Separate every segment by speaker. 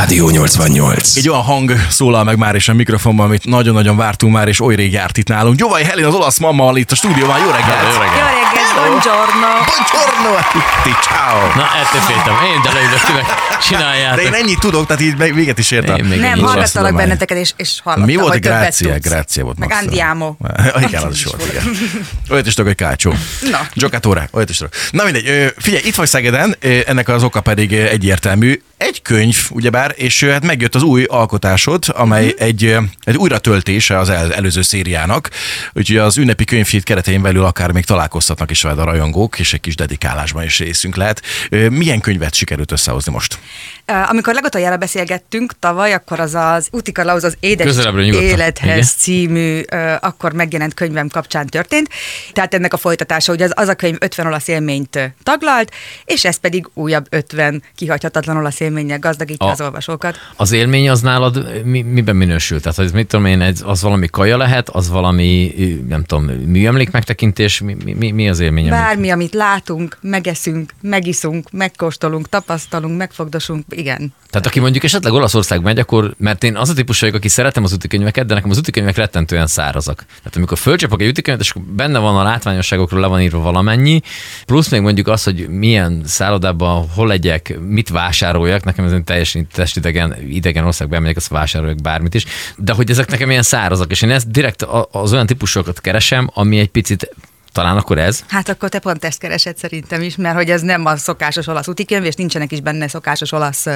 Speaker 1: Rádió 88.
Speaker 2: Egy olyan hang szólal meg már is a mikrofonban, amit nagyon-nagyon vártunk már, és oly rég járt itt nálunk. Gyuvaj Helin, az olasz mamma itt a stúdióban. Jó reggelt!
Speaker 3: Jó reggelt, buongiorno.
Speaker 2: Buongiorno a tutti, ciao!
Speaker 4: Na, ettől féltem. Én de leülök, ti meg csináljátok.
Speaker 2: De én ennyit tudok, tehát így véget is értem.
Speaker 3: Nem, hallgattalak benneteket, és, és hallottam,
Speaker 2: Mi volt a grácia? Grácia volt
Speaker 3: Meg andiamo.
Speaker 2: Igen, az is volt, igen. Olyat is tudok, hogy kácsó.
Speaker 3: Na.
Speaker 2: Giocatore, olyat is tudok. Na mindegy, figyelj, itt vagy Szegeden, ennek az oka pedig egyértelmű. Egy könyv, ugyebár, és hát megjött az új alkotásod, amely
Speaker 3: Mhm.
Speaker 2: egy, egy újratöltése az el, előző szériának, úgyhogy az ünnepi könyvhét keretein belül akár még találkoztatnak is veled a rajongók, és egy kis dedikálásban is részünk lehet. Milyen könyvet sikerült összehozni most?
Speaker 3: Amikor legutoljára beszélgettünk tavaly, akkor az az Utikalauz az Édes. Élethez
Speaker 4: Igen.
Speaker 3: című akkor megjelent könyvem kapcsán történt. Tehát ennek a folytatása, hogy az, az a könyv 50 olasz élményt taglalt, és ez pedig újabb 50 kihagyhatatlan olasz élménnyel gazdagítja
Speaker 4: A-
Speaker 3: az olvasókat.
Speaker 4: Az élmény az nálad mi, miben minősül? Tehát, hogy mit tudom én, az valami kaja lehet, az valami, nem tudom, műemlék megtekintés, mi, mi- mi, az élmény?
Speaker 3: Bármi, amit látunk, megeszünk, megiszunk, megkóstolunk, tapasztalunk, megfogdosunk, igen.
Speaker 4: Tehát aki mondjuk esetleg Olaszország megy, akkor, mert én az a típus vagyok, aki szeretem az útikönyveket, de nekem az útikönyvek rettentően szárazak. Tehát amikor fölcsapok egy útikönyvet, és benne van a látványosságokról le van írva valamennyi, plusz még mondjuk az, hogy milyen szállodában hol legyek, mit vásároljak, nekem ez egy teljesen testidegen, idegen országba elmegyek, azt vásároljak bármit is, de hogy ezek nekem ilyen szárazak, és én ezt direkt az olyan típusokat keresem, ami egy picit talán akkor ez,
Speaker 3: Hát akkor te pont ezt keresed szerintem is, mert hogy ez nem a szokásos olasz útikönyv, és nincsenek is benne szokásos olasz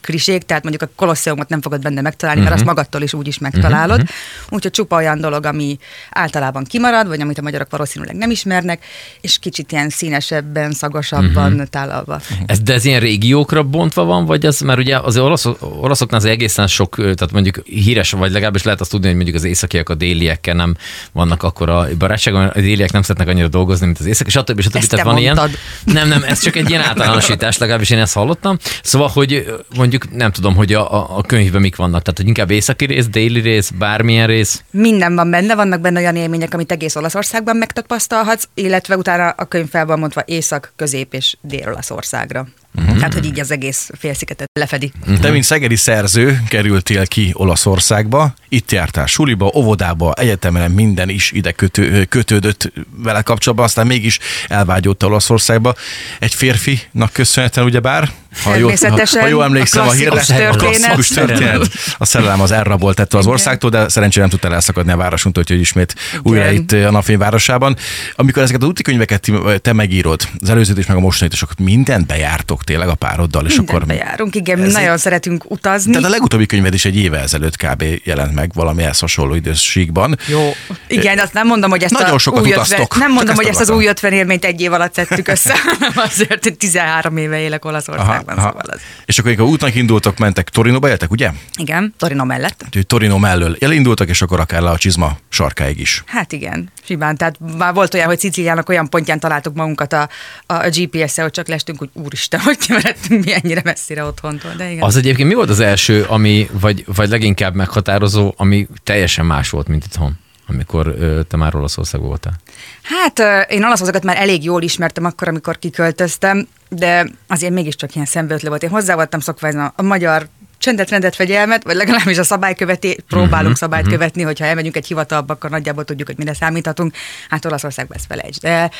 Speaker 3: klisék, tehát mondjuk a kolosseumot nem fogod benne megtalálni, uh-huh. mert azt magadtól is úgy is megtalálod. Uh-huh. Úgyhogy csupa olyan dolog, ami általában kimarad, vagy amit a magyarok valószínűleg nem ismernek, és kicsit ilyen színesebben, szagosabban uh-huh. tálalva.
Speaker 4: Ez, de ez ilyen régiókra bontva van, vagy ez, mert ugye az olasz, olaszoknál az egészen sok, tehát mondjuk híres, vagy legalábbis lehet azt tudni, hogy mondjuk az északiak a déliekkel nem vannak akkor a barátságban, a déliek nem szeretnek annyira dolgozni, mint az észak, stb. stb.
Speaker 3: Ezt
Speaker 4: Tehát
Speaker 3: te
Speaker 4: van ilyen.
Speaker 3: mondtad.
Speaker 4: Nem, nem, ez csak egy ilyen általánosítás, legalábbis én ezt hallottam. Szóval, hogy mondjuk nem tudom, hogy a, a, a könyvben mik vannak, tehát hogy inkább északi rész, déli rész, bármilyen rész.
Speaker 3: Minden van benne, vannak benne olyan élmények, amit egész Olaszországban megtapasztalhatsz, illetve utána a könyv fel van mondva Észak, Közép és Dél-Olaszországra. Uh-huh. Tehát, hogy így az egész félszigetet lefedi.
Speaker 2: Te, mint szegedi szerző, kerültél ki Olaszországba, itt jártál suliba, óvodába, egyetemen minden is ide kötő, kötődött vele kapcsolatban, aztán mégis elvágyódtál Olaszországba. Egy férfinak köszönhetően, ugyebár, ha jól, ha, ha jól emlékszem a,
Speaker 3: a történet.
Speaker 2: klasszikus történet. A szerelem az elrabolt ettől az országtól, de szerencsére nem tudtál elszakadni a városunktól, úgyhogy ismét újra itt a napfény városában. Amikor ezeket az útikönyveket ti- te megírod, az előzőt is, meg a mostanit is, akkor mindent bejártok tényleg a pároddal, és
Speaker 3: Mindent
Speaker 2: akkor
Speaker 3: bejárunk, igen,
Speaker 2: ez
Speaker 3: nagyon
Speaker 2: egy-
Speaker 3: szeretünk utazni.
Speaker 2: tehát a legutóbbi könyved is egy éve ezelőtt kb. jelent meg valami ehhez hasonló időségben.
Speaker 3: Jó. Igen, azt nem mondom, hogy ezt
Speaker 2: Nagyon
Speaker 3: a
Speaker 2: sokat
Speaker 3: új
Speaker 2: utaztok.
Speaker 3: ötven, nem
Speaker 2: Csak
Speaker 3: mondom,
Speaker 2: ezt
Speaker 3: hogy ezt az új 50 élményt egy év alatt szedtük össze, hanem azért 13 éve élek Olaszországban, szóval az.
Speaker 2: És akkor, amikor útnak indultok, mentek Torinóba éltek, ugye?
Speaker 3: Igen, Torino mellett.
Speaker 2: Úgyhogy Torino mellől elindultak, és akkor akár le a csizma sarkáig is.
Speaker 3: Hát igen, simán. Tehát már volt olyan, hogy Szicíliának olyan pontján találtuk magunkat a, a, a GPS-szel, hogy csak lestünk, hogy úristen, hogy keveredtünk mi ennyire messzire otthontól. De igen.
Speaker 4: Az egyébként mi volt az első, ami, vagy, vagy leginkább meghatározó, ami teljesen más volt, mint itthon? Amikor te már Olaszországban voltál?
Speaker 3: Hát én Olaszországot már elég jól ismertem akkor, amikor kiköltöztem, de azért mégiscsak ilyen szembeötlő volt. Én hozzá voltam szokva ezen a, a magyar csendet, rendet, fegyelmet, vagy legalábbis a szabályköveti, próbálunk uh-huh, szabályt uh-huh. követni, hogyha elmegyünk egy hivatalba, akkor nagyjából tudjuk, hogy mire számíthatunk. Hát Olaszországban ezt felejtsd el.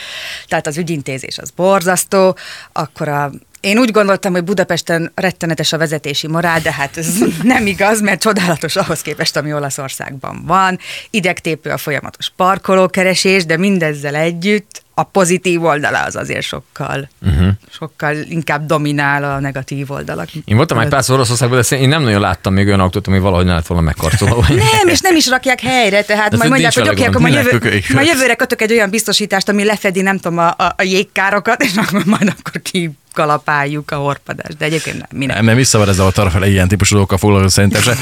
Speaker 3: Tehát az ügyintézés az borzasztó, akkor a én úgy gondoltam, hogy Budapesten rettenetes a vezetési morál, de hát ez nem igaz, mert csodálatos ahhoz képest, ami Olaszországban van. Idegtépő a folyamatos parkolókeresés, de mindezzel együtt a pozitív oldala az azért sokkal, uh-huh. sokkal inkább dominál a negatív oldalak.
Speaker 4: Én voltam egy pár Oroszországban, de én nem nagyon láttam még olyan autót, ami valahogy ne lett volna megkarcolva.
Speaker 3: Nem, és nem is rakják helyre, tehát
Speaker 4: Ez
Speaker 3: majd mondják, hogy oké, akkor majd, jövő, majd jövőre kötök egy olyan biztosítást, ami lefedi, nem tudom, a, a, a jégkárokat, és akkor majd akkor kikalapáljuk a horpadást. De egyébként nem, minek.
Speaker 2: Nem, nem visszavar ezzel a tarafele ilyen típusú dolgokkal foglalkozni szerintem se.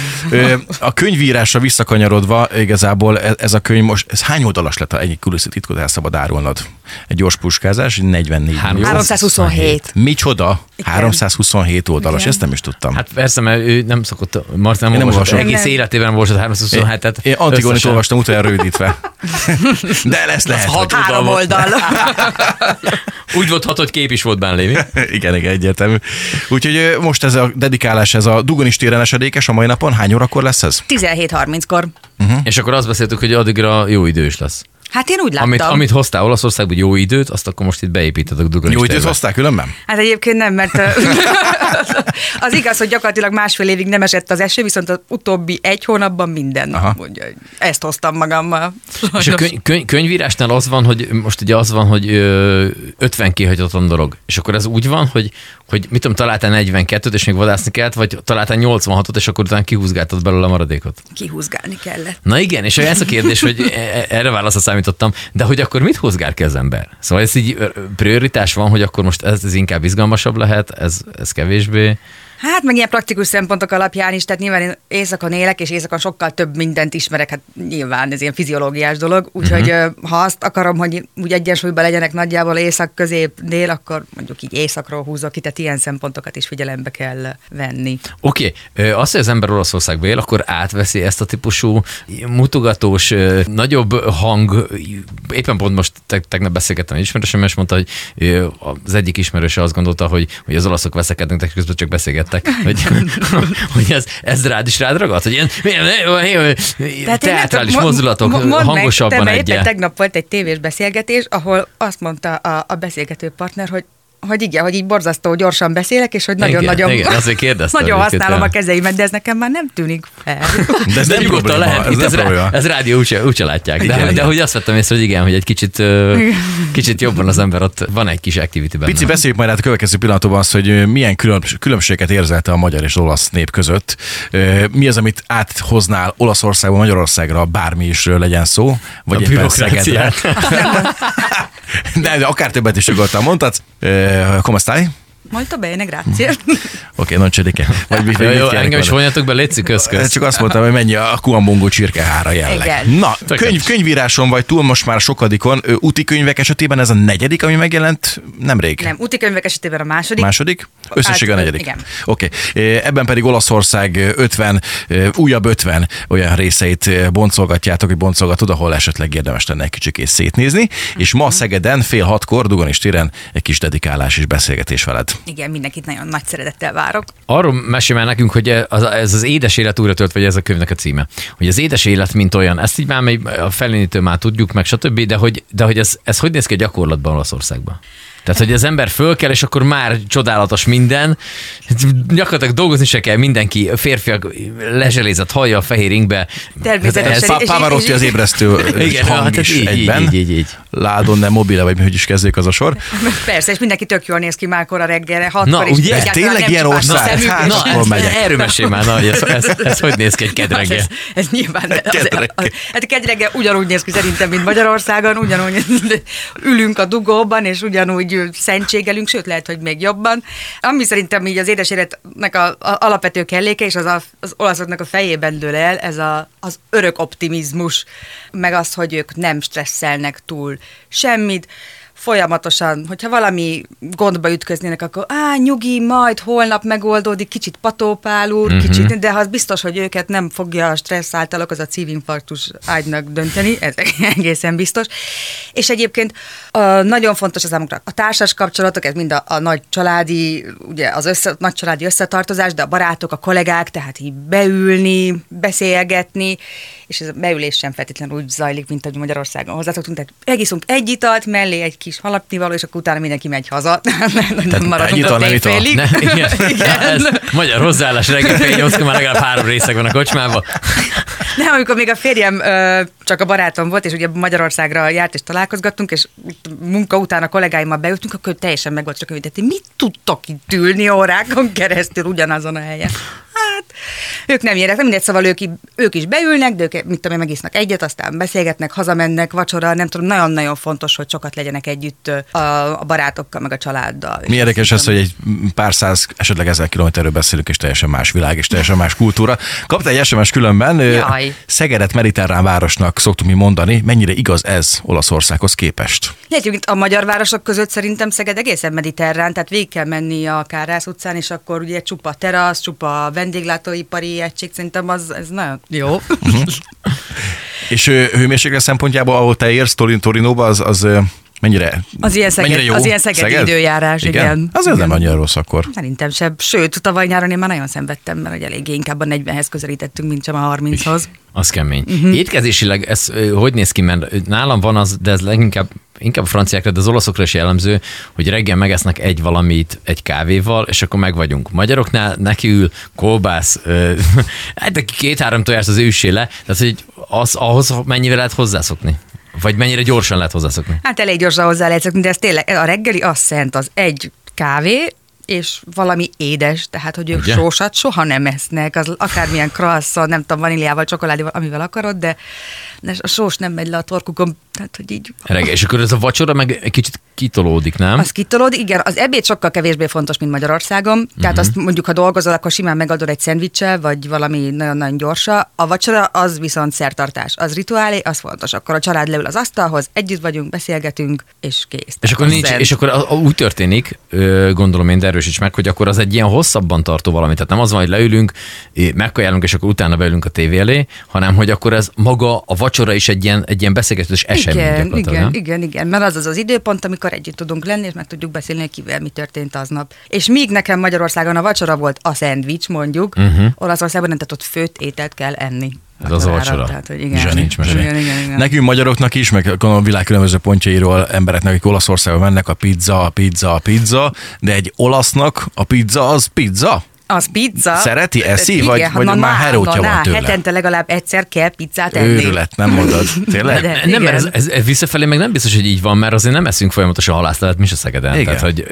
Speaker 2: A könyvírásra visszakanyarodva, igazából ez, ez a könyv most, ez hány oldalas lett, ha ennyi különböző titkot el szabad árulnod? Egy gyors puskázás, 44
Speaker 4: Három-
Speaker 2: millió.
Speaker 3: 327.
Speaker 2: Micsoda?
Speaker 3: Igen.
Speaker 2: 327 oldalas,
Speaker 3: Igen.
Speaker 2: ezt nem is tudtam.
Speaker 4: Hát persze, mert ő nem szokott, Marci nem,
Speaker 2: nem
Speaker 4: olvasott, egész életében nem olvasott 327-et.
Speaker 2: Én Antigonit olvastam utoljára rövidítve. De lesz lehet.
Speaker 4: hat
Speaker 3: Három
Speaker 4: volt.
Speaker 3: oldal.
Speaker 4: Úgy volt hat, hogy kép is volt benne lévi.
Speaker 2: igen, igen, egyértelmű. Úgyhogy most ez a dedikálás, ez a Dugonis téren esedékes a mai napon. Hány órakor lesz ez?
Speaker 3: 17.30-kor.
Speaker 4: És akkor azt beszéltük, hogy addigra jó idős lesz.
Speaker 3: Hát én úgy láttam.
Speaker 4: Amit, amit hoztál Olaszországban jó időt, azt akkor most itt beépíted a Dugonis
Speaker 2: Jó időt hozták különben?
Speaker 3: Hát egyébként nem, mert az igaz, hogy gyakorlatilag másfél évig nem esett az eső, viszont az utóbbi egy hónapban minden nap,
Speaker 2: Aha.
Speaker 3: úgyhogy ezt hoztam magammal.
Speaker 4: És a könyv, könyv, könyvírásnál az van, hogy most ugye az van, hogy ö, 50 kihagyatlan dolog. És akkor ez úgy van, hogy, hogy mit tudom, találtál 42-t, és még vadászni kellett, vagy találtál 86-ot, és akkor utána kihúzgáltad belőle a maradékot.
Speaker 3: Kihúzgálni kellett.
Speaker 4: Na igen, és ez a kérdés, hogy e- erre válaszra számítottam, de hogy akkor mit húzgál ki az ember? Szóval ez így prioritás van, hogy akkor most ez, ez inkább izgalmasabb lehet, ez, ez kevésbé.
Speaker 3: Hát meg ilyen praktikus szempontok alapján is, tehát nyilván én éjszakon élek, és éjszakon sokkal több mindent ismerek, hát nyilván ez ilyen fiziológiás dolog, úgyhogy uh-huh. ha azt akarom, hogy úgy egyensúlyban legyenek nagyjából észak, közép, dél, akkor mondjuk így északról húzok ki, tehát ilyen szempontokat is figyelembe kell venni.
Speaker 4: Oké, okay. azt, hogy az ember Olaszországba él, akkor átveszi ezt a típusú mutogatós, nagyobb hang, éppen pont most te- tegnap beszélgettem egy ismerősöm, és mondta, hogy az egyik ismerőse azt gondolta, hogy, hogy az olaszok veszekednek, de közben csak beszélgettek, hogy, hogy ez, ez rád is rád ragadt, hogy ilyen, ilyen, ilyen, ilyen teátrális
Speaker 3: mo-
Speaker 4: mozdulatok
Speaker 3: mo- mondd meg,
Speaker 4: hangosabban
Speaker 3: te, mert
Speaker 4: egy
Speaker 3: éppen tegnap volt egy tévés beszélgetés, ahol azt mondta a, a beszélgető partner, hogy hogy igen, hogy így borzasztó gyorsan beszélek, és hogy
Speaker 4: Igen,
Speaker 3: nagyon-nagyon
Speaker 4: igen, azért kérdeztem
Speaker 3: nagyon használom a kezeimet, de ez nekem már nem tűnik fel.
Speaker 2: De ez
Speaker 4: De
Speaker 2: nem
Speaker 4: nyugodtan
Speaker 2: probléma.
Speaker 4: lehet,
Speaker 2: Ez
Speaker 4: ez, rá, ez rádió úgyse, úgyse látják. De,
Speaker 2: Igen,
Speaker 4: de, de
Speaker 2: igen.
Speaker 4: hogy azt vettem észre, hogy igen, hogy egy kicsit, kicsit jobban az ember ott van egy kis activity benne.
Speaker 2: Pici, beszéljük majd át a következő pillanatban azt, hogy milyen külön, különbséget érzelte a magyar és olasz nép között. Mi az, amit áthoznál Olaszországba, Magyarországra, bármi is legyen szó, vagy
Speaker 4: A
Speaker 2: éppen
Speaker 4: bürokráciát.
Speaker 2: Szegedre. De, akár többet is nyugodtan Come stai?
Speaker 3: Molto bene, grazie.
Speaker 2: Oké, non c'è di che. Vagy mit,
Speaker 4: Jó,
Speaker 2: mit
Speaker 4: jó, engem is vonjatok be, létszik köz, köz.
Speaker 2: Csak azt mondtam, hogy mennyi a kuambongó csirkehára jelleg.
Speaker 3: Igen.
Speaker 2: Na, könyv, könyvíráson vagy túl most már sokadikon. Úti könyvek esetében ez a negyedik, ami megjelent nemrég?
Speaker 3: Nem, úti könyvek esetében a második.
Speaker 2: Második? Összesség a
Speaker 3: Hát,
Speaker 2: negyedik.
Speaker 3: igen.
Speaker 2: Oké. Okay. Ebben pedig Olaszország 50, ö, újabb 50 olyan részeit boncolgatjátok, hogy boncolgatod, ahol esetleg érdemes lenne egy kicsikét szétnézni. És
Speaker 3: Mhm.
Speaker 2: ma Szegeden fél hatkor Dugonis téren egy kis dedikálás és beszélgetés veled.
Speaker 3: Igen, mindenkit nagyon nagy szeretettel várok.
Speaker 4: Arról mesél már nekünk, hogy ez ez az édes élet újra tölt, vagy ez a könyvnek a címe. Hogy az édes élet, mint olyan, ezt így már még a felénitől már tudjuk, meg stb., de hogy, de hogy ez, ez hogy néz ki a gyakorlatban Olaszországban? Tehát, hogy az ember föl kell, és akkor már csodálatos minden. Gyakorlatilag dolgozni se kell mindenki, férfiak lezselézett haja a fehér ingbe.
Speaker 3: Természetesen.
Speaker 4: Ez-
Speaker 2: Pavarotti az ébresztő
Speaker 4: Igen,
Speaker 2: hang
Speaker 4: hát
Speaker 2: is
Speaker 4: így, így,
Speaker 2: egyben.
Speaker 4: így, így, így.
Speaker 2: Ládon, nem mobile, vagy mi, hogy is kezdődik az a sor.
Speaker 3: Persze, és mindenki tök jól néz ki már kora reggelre, hatkor,
Speaker 4: Na,
Speaker 3: és
Speaker 4: ugye?
Speaker 2: Tényleg ilyen ország? Hát,
Speaker 4: Na,
Speaker 2: akkor
Speaker 4: ez,
Speaker 2: megyek.
Speaker 4: erről mesél már, na, hogy ez, ez, ez, hogy néz ki egy kedreggel.
Speaker 3: Ez, ez nyilván, hát kedreggel ugyanúgy néz ki szerintem, mint Magyarországon, ugyanúgy ülünk a dugóban, és ugyanúgy szentségelünk, sőt lehet, hogy még jobban. Ami szerintem így az édes életnek a, a alapvető kelléke, és az a, az olaszoknak a fejében dől el, ez a, az örök optimizmus, meg az, hogy ők nem stresszelnek túl semmit, folyamatosan, hogyha valami gondba ütköznének, akkor á, nyugi, majd holnap megoldódik, kicsit patópál úr,
Speaker 4: Mhm.
Speaker 3: uh-huh. kicsit, de az biztos, hogy őket nem fogja a stressz által okozott szívinfarktus ágynak dönteni, ez egészen biztos. És egyébként a, nagyon fontos az számukra a társas kapcsolatok, ez mind a, a nagy családi, ugye az össze, nagy családi összetartozás, de a barátok, a kollégák, tehát így beülni, beszélgetni, és ez a beülés sem feltétlenül úgy zajlik, mint ahogy Magyarországon hozzászoktunk. Tehát megiszunk egy italt, mellé egy kis halapnivaló, és akkor utána mindenki megy haza. nem maradunk
Speaker 2: egy ital,
Speaker 3: ott éjfélig.
Speaker 4: Ne, igen.
Speaker 3: Igen.
Speaker 4: Na, ez magyar hozzáállás reggel fél nyolckor már legalább három részeg van a kocsmában.
Speaker 3: Nem, amikor még a férjem ö, csak a barátom volt, és ugye Magyarországra járt, és találkozgattunk, és munka után a kollégáimmal beültünk, akkor teljesen meg volt csak hogy mit tudtok itt ülni órákon keresztül ugyanazon a helyen? Hát, ők nem érek, nem mindegy, szóval ők, ők is beülnek, de ők, mit tudom én, megisznak egyet, aztán beszélgetnek, hazamennek, vacsora, nem tudom, nagyon-nagyon fontos, hogy sokat legyenek együtt a, a barátokkal, meg a családdal.
Speaker 2: Mi érdekes ez, hogy egy pár száz, esetleg ezer kilométerről beszélünk, és teljesen más világ, és teljesen más kultúra. Kapta egy SMS különben,
Speaker 3: Jaj.
Speaker 2: Szegedet mediterrán városnak szoktuk mi mondani, mennyire igaz ez Olaszországhoz képest?
Speaker 3: Lehet, a magyar városok között szerintem Szeged egészen mediterrán, tehát végig kell menni a Kárász utcán, és akkor ugye csupa terasz, csupa vendéglátóipari egység, szerintem az, ez nagyon jó.
Speaker 2: És hőmérséklet szempontjából, ahol te érsz Torin, Torinóba, az, az Mennyire,
Speaker 3: Az ilyen, szeged,
Speaker 2: mennyire jó?
Speaker 3: az ilyen szegedi időjárás, igen.
Speaker 2: Az ez nem annyira rossz akkor.
Speaker 3: Szerintem sem. Sőt, tavaly nyáron én már nagyon szenvedtem, mert hogy eléggé inkább a 40-hez közelítettünk, mint sem a 30-hoz.
Speaker 4: Az kemény. Uh-huh. Étkezésileg ez hogy néz ki, mert nálam van az, de ez leginkább inkább a franciákra, de az olaszokra is jellemző, hogy reggel megesznek egy valamit egy kávéval, és akkor meg vagyunk. Magyaroknál neki ül kolbász, hát neki két-három tojást az őssé le, tehát hogy az, ahhoz mennyivel lehet hozzászokni? Vagy mennyire gyorsan lehet hozzászokni?
Speaker 3: Hát elég gyorsan hozzá lehet szokni, de ez tényleg, a reggeli az szent, az egy kávé, és valami édes, tehát hogy ők
Speaker 4: Ugye?
Speaker 3: Sósat soha nem esznek, az akármilyen croissant, nem tudom, vaníliával, csokoládéval, amivel akarod, de de a sós nem megy le a torkukon, tehát hogy így
Speaker 4: Reggel, és akkor ez a vacsora meg egy kicsit kitolódik, nem?
Speaker 3: az kitolódik, igen, az ebéd sokkal kevésbé fontos, mint Magyarországon. Tehát
Speaker 4: Mhm.
Speaker 3: azt mondjuk, ha dolgozol, akkor simán megadod egy szendvicsel, vagy valami nagyon-nagyon gyorsa. A vacsora az viszont szertartás, az rituálé, az fontos. Akkor a család leül az asztalhoz, együtt vagyunk, beszélgetünk, és kész.
Speaker 4: És akkor, nincs,
Speaker 3: szent.
Speaker 4: és akkor a- a- úgy történik, gondolom én, de erősíts meg, hogy akkor az egy ilyen hosszabban tartó valami. Tehát nem az van, hogy leülünk, megkajálunk, és akkor utána beülünk a tévé elé, hanem hogy akkor ez maga a vacsora is egy ilyen, egy ilyen beszélgetés esemény.
Speaker 3: Igen, igen,
Speaker 4: nem?
Speaker 3: igen, igen, mert az az az időpont, amikor együtt tudunk lenni, és meg tudjuk beszélni, hogy kivel mi történt aznap. És míg nekem Magyarországon a vacsora volt a szendvics, mondjuk, uh-huh. Olaszországban nem, tehát ott főtt ételt kell enni.
Speaker 4: Ez az a vacsora.
Speaker 3: Tehát, hogy igen,
Speaker 4: nincs mesé.
Speaker 3: igen, igen, igen.
Speaker 2: Nekünk magyaroknak is, meg a világ különböző pontjairól embereknek, akik Olaszországba mennek, a pizza, a pizza, a pizza, de egy olasznak a pizza az pizza?
Speaker 3: Az pizza.
Speaker 2: Szereti, eszi,
Speaker 3: Igen,
Speaker 2: vagy-
Speaker 3: ha
Speaker 2: vagy
Speaker 3: na,
Speaker 2: már herótja van tőle?
Speaker 3: Hetente legalább egyszer kell pizzát enni.
Speaker 2: Őrület, nem mondod? Tényleg?
Speaker 3: De-
Speaker 4: Nem, mert ez, ez, ez visszafelé meg nem biztos, hogy így van, mert azért nem eszünk folyamatosan halászlevet mi se Szegeden.
Speaker 2: Igen.
Speaker 4: Tehát, hogy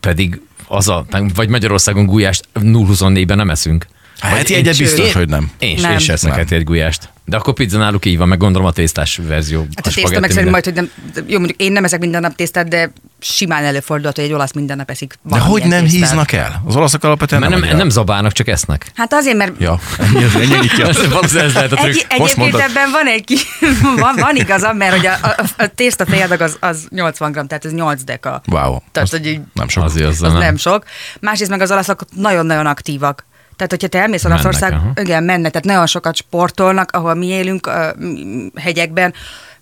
Speaker 4: pedig az a, vagy Magyarországon gulyást 0-24-ben nem eszünk.
Speaker 2: Hát
Speaker 4: Vagy
Speaker 2: egyet biztos,
Speaker 4: én-
Speaker 2: hogy nem.
Speaker 4: Én,
Speaker 3: Nem.
Speaker 4: én sem eszek
Speaker 2: Nem.
Speaker 4: heti egy gulyást. De akkor pizza náluk így van, meg gondolom a tésztás verzió.
Speaker 3: Hát a tészta
Speaker 4: spagetti
Speaker 3: meg szerint
Speaker 4: minden.
Speaker 3: majd, hogy nem, jó, mondjuk én nem eszek minden nap tésztát, de simán előfordulhat, hogy egy olasz minden nap eszik
Speaker 2: De hogy nem
Speaker 3: tésztát.
Speaker 2: híznak el? Az olaszok alapvetően
Speaker 4: Mert nem,
Speaker 2: annyira.
Speaker 4: nem zabálnak, csak esznek.
Speaker 3: Hát azért, mert
Speaker 2: Ja, ennyi, ennyi nyitja.
Speaker 4: Valószínűleg ez lehet a trükk.
Speaker 3: Egy,
Speaker 2: Most
Speaker 3: egyébként
Speaker 2: mondod.
Speaker 3: ebben van egy ki, van, van igazam, mert hogy a, a, a tészta az, az 80 gram, tehát ez 8 deka.
Speaker 2: Wow.
Speaker 3: Tehát, hogy
Speaker 2: nem sok.
Speaker 4: Azért az,
Speaker 3: az
Speaker 4: nem.
Speaker 3: nem sok. Másrészt meg az olaszok nagyon-nagyon aktívak. Tehát, hogyha te elmész
Speaker 4: Mennek,
Speaker 3: Olaszország,
Speaker 4: aha.
Speaker 3: igen, mennek, tehát nagyon sokat sportolnak, ahol mi élünk a hegyekben,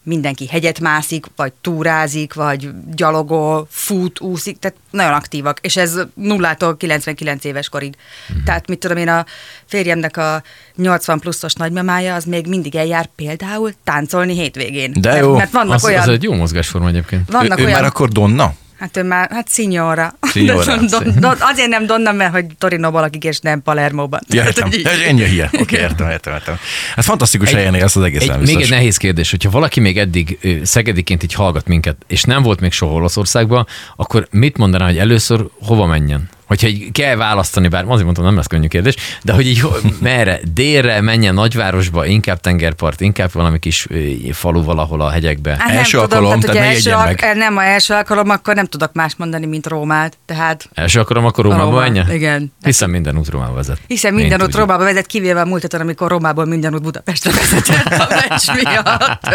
Speaker 3: mindenki hegyet mászik, vagy túrázik, vagy gyalogol, fut, úszik, tehát nagyon aktívak, és ez nullától 99 éves korig. Mm. Tehát mit tudom én, a férjemnek a 80 pluszos nagymamája, az még mindig eljár például táncolni hétvégén.
Speaker 2: De
Speaker 3: mert,
Speaker 2: jó.
Speaker 3: Mert vannak
Speaker 4: Az,
Speaker 3: olyan...
Speaker 4: az egy jó mozgásforma egyébként.
Speaker 3: vannak
Speaker 2: ő, ő
Speaker 3: olyan...
Speaker 2: már akkor Donna?
Speaker 3: Hát ő már, hát szignora.
Speaker 2: Signora.
Speaker 3: Don, don, azért nem Donna, mert hogy Torinóban lakik, és nem Palermóban.
Speaker 2: Ja, értem. Ennyi a hír. Oké, okay, értem, értem, értem. Hát fantasztikus
Speaker 4: Egy-
Speaker 2: helyen élsz az egész
Speaker 4: Egy, még egy nehéz kérdés, hogyha valaki még eddig szegediként így hallgat minket, és nem volt még soha Olaszországban, akkor mit mondaná, hogy először hova menjen? Hogyha így kell választani, bár azért mondtam, nem lesz könnyű kérdés, de hogy így merre, délre menjen nagyvárosba, inkább tengerpart, inkább valami kis falu valahol a hegyekbe.
Speaker 3: Hát
Speaker 2: Első
Speaker 3: tudom,
Speaker 2: alkalom,
Speaker 3: tehát,
Speaker 2: tehát
Speaker 3: első, al- nem, a első alkalom, akkor nem tudok más mondani, mint Rómát. Tehát
Speaker 4: Első akarom, akkor Rómába
Speaker 3: Róma,
Speaker 4: menjen?
Speaker 3: igen.
Speaker 4: Hiszen minden út Rómába vezet.
Speaker 3: hiszen
Speaker 4: Én
Speaker 3: minden út
Speaker 4: tudjuk.
Speaker 3: Rómába vezet, kivéve a múlt héten, amikor Rómából minden út Budapestre vezetett a meccs miatt.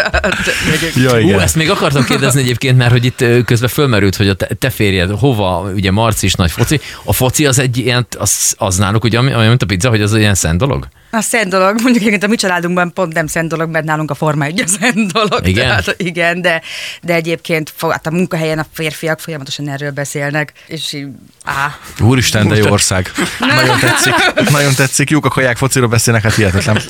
Speaker 2: Ja,
Speaker 4: Ú, ezt még akartam kérdezni egyébként, mert hogy itt közben fölmerült, hogy a te, te férjed hova, ugye Marci is nagy foci. A foci az egy ilyen, az, az náluk ugye, olyan, mint a pizza, hogy az egy ilyen szent dolog?
Speaker 3: A szent dolog, mondjuk egyébként a mi családunkban pont nem szent dolog, mert nálunk a forma egy a szent dolog.
Speaker 4: Igen?
Speaker 3: Tehát, igen, de, de egyébként hát a munkahelyen a férfiak folyamatosan erről beszélnek, és így, á,
Speaker 2: Úristen, de jó ország. Nagyon tetszik. Nagyon tetszik. Jók a kaják fociról beszélnek, hát hihetetlen.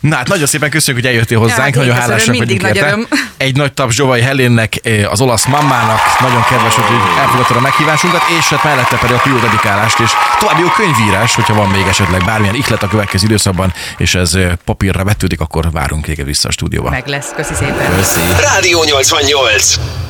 Speaker 2: Na hát nagyon szépen köszönjük, hogy eljöttél hozzánk,
Speaker 3: hát
Speaker 2: nagyon
Speaker 3: én köszönöm,
Speaker 2: hálásak vagyunk
Speaker 3: nagy
Speaker 2: érte.
Speaker 3: öröm.
Speaker 2: Egy nagy taps Zsovai Helénnek, eh, az olasz mammának, nagyon kedves, hogy elfogadtad a meghívásunkat, és hát mellette pedig a jó dedikálást, és további jó könyvírás, hogyha van még esetleg bármilyen ihlet a következő időszakban, és ez papírra vetődik, akkor várunk téged vissza a stúdióba.
Speaker 3: meg lesz. Köszi szépen.
Speaker 4: Köszi.
Speaker 1: Rádió 88.